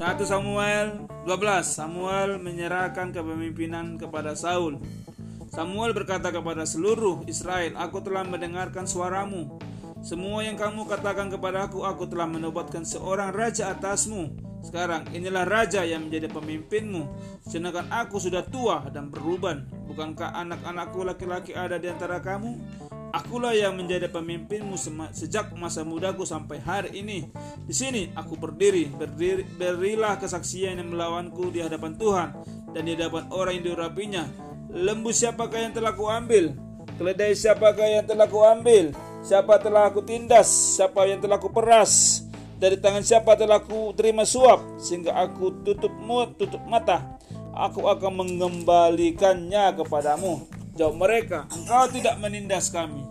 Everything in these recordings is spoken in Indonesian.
1 Samuel 12 Samuel menyerahkan kepemimpinan kepada Saul. Samuel berkata kepada seluruh Israel Aku telah mendengarkan suaramu. Semua yang kamu katakan kepada aku telah menobatkan seorang raja atasmu. Sekarang inilah raja yang menjadi pemimpinmu. Sedangkan aku sudah tua dan beruban. Bukankah anak-anakku laki-laki ada di antara kamu? Akulah yang menjadi pemimpinmu sejak masa mudaku sampai hari ini. Di sini aku berdiri, berdiri berilah kesaksian yang melawanku di hadapan Tuhan dan di hadapan orang yang diurapinya. Lembu siapakah yang telah kuambil? Keledai siapakah yang telah kuambil? Siapa telah aku tindas? Siapa yang telah ku peras? Dari tangan siapa telah ku terima suap sehingga aku tutup mulut, tutup mata? Aku akan mengembalikannya kepadamu Jawab mereka, engkau tidak menindas kami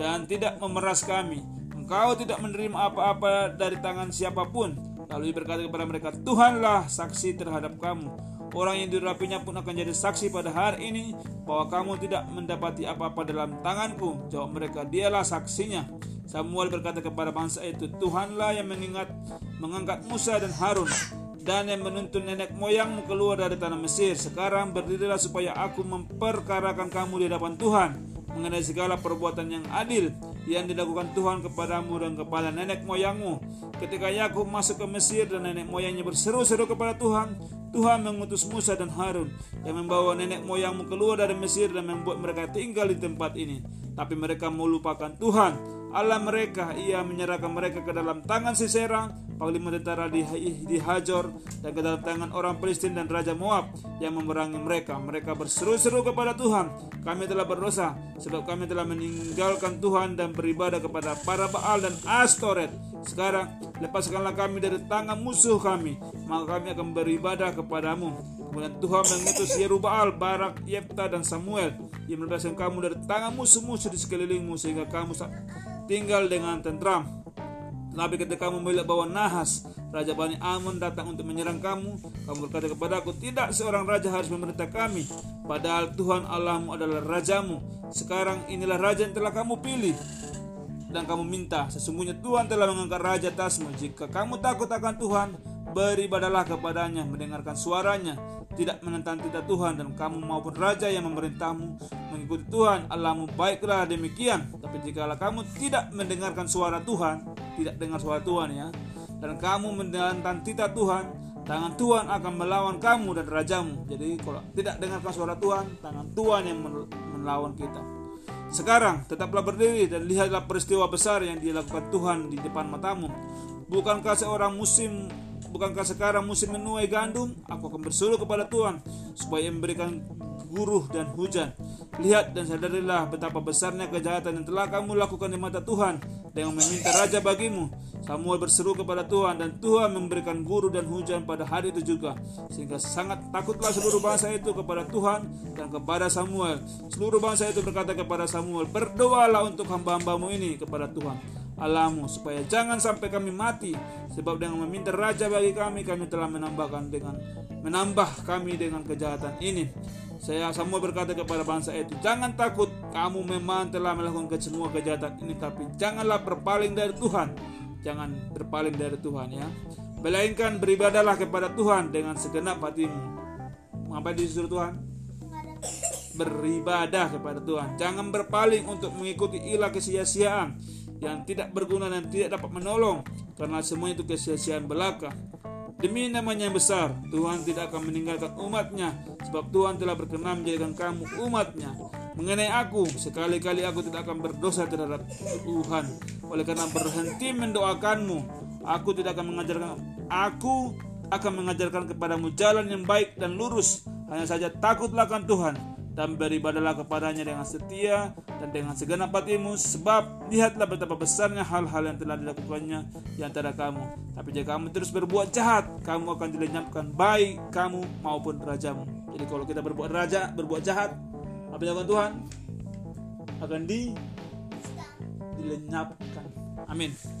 dan tidak memeras kami. Engkau tidak menerima apa-apa dari tangan siapa pun. Lalu berkata kepada mereka, Tuhanlah saksi terhadap kamu. Orang yang dirapinya pun akan jadi saksi pada hari ini bahwa kamu tidak mendapati apa-apa dalam tanganku. Jawab mereka, dialah saksinya. Samuel berkata kepada bangsa itu, Tuhanlah yang mengingat mengangkat Musa dan Harun dan yang menuntun nenek moyangmu keluar dari tanah Mesir. Sekarang berdirilah supaya aku memperkarakan kamu di hadapan Tuhan mengenai segala perbuatan yang adil yang dilakukan Tuhan kepadamu dan kepada nenek moyangmu. Ketika Yakub masuk ke Mesir dan nenek moyangnya berseru-seru kepada Tuhan, Tuhan mengutus Musa dan Harun yang membawa nenek moyangmu keluar dari Mesir dan membuat mereka tinggal di tempat ini. Tapi mereka melupakan Tuhan Allah mereka ia menyerahkan mereka ke dalam tangan Sisera panglima tentara di, dan ke dalam tangan orang Palestin dan Raja Moab yang memerangi mereka. Mereka berseru-seru kepada Tuhan kami telah berdosa sebab kami telah meninggalkan Tuhan dan beribadah kepada para Baal dan Astoret. Sekarang lepaskanlah kami dari tangan musuh kami maka kami akan beribadah kepadamu. Kemudian Tuhan mengutus Yerubaal, Barak, Yefta dan Samuel yang membebaskan kamu dari tangan musuh-musuh di sekelilingmu sehingga kamu tinggal dengan tentram. Nabi ketika kamu melihat bahwa Nahas, Raja Bani Amun datang untuk menyerang kamu, kamu berkata kepada aku, tidak seorang raja harus memerintah kami, padahal Tuhan Allahmu adalah rajamu. Sekarang inilah raja yang telah kamu pilih, dan kamu minta, sesungguhnya Tuhan telah mengangkat raja atasmu. Jika kamu takut akan Tuhan, beribadalah kepadanya, mendengarkan suaranya, tidak menentang tidak Tuhan dan kamu maupun raja yang memerintahmu mengikuti Tuhan. Allahmu baiklah demikian. Tapi jika kamu tidak mendengarkan suara Tuhan tidak dengar suara Tuhan ya. Dan kamu menentang tidak Tuhan tangan Tuhan akan melawan kamu dan rajamu. Jadi kalau tidak dengarkan suara Tuhan tangan Tuhan yang melawan kita. Sekarang tetaplah berdiri dan lihatlah peristiwa besar yang dilakukan Tuhan di depan matamu. Bukankah seorang musim Bukankah sekarang musim menuai gandum? Aku akan bersuruh kepada Tuhan supaya memberikan guruh dan hujan. Lihat dan sadarilah betapa besarnya kejahatan yang telah kamu lakukan di mata Tuhan dengan meminta raja bagimu. Samuel berseru kepada Tuhan dan Tuhan memberikan guru dan hujan pada hari itu juga. Sehingga sangat takutlah seluruh bangsa itu kepada Tuhan dan kepada Samuel. Seluruh bangsa itu berkata kepada Samuel, berdoalah untuk hamba-hambamu ini kepada Tuhan Allahmu supaya jangan sampai kami mati sebab dengan meminta raja bagi kami kami telah menambahkan dengan menambah kami dengan kejahatan ini saya semua berkata kepada bangsa itu jangan takut kamu memang telah melakukan semua kejahatan ini tapi janganlah berpaling dari Tuhan. Jangan berpaling dari Tuhan ya. Melainkan beribadalah kepada Tuhan dengan segenap hatimu. Mengapa disuruh Tuhan? Beribadah kepada Tuhan. Jangan berpaling untuk mengikuti ilah kesia-siaan yang tidak berguna dan tidak dapat menolong karena semua itu kesia-siaan belaka. Demi namanya yang besar, Tuhan tidak akan meninggalkan umatnya sebab Tuhan telah berkenan menjadikan kamu umatnya. Mengenai aku, sekali-kali aku tidak akan berdosa terhadap Tuhan. Oleh karena berhenti mendoakanmu, aku tidak akan mengajarkan aku akan mengajarkan kepadamu jalan yang baik dan lurus. Hanya saja takutlah akan Tuhan dan beribadalah kepadanya dengan setia dan dengan segenap hatimu sebab lihatlah betapa besarnya hal-hal yang telah dilakukannya di antara kamu. Tapi jika kamu terus berbuat jahat kamu akan dilenyapkan baik kamu maupun rajamu. Jadi kalau kita berbuat raja berbuat jahat apa yang Tuhan? Akan di dilenyapkan. Amin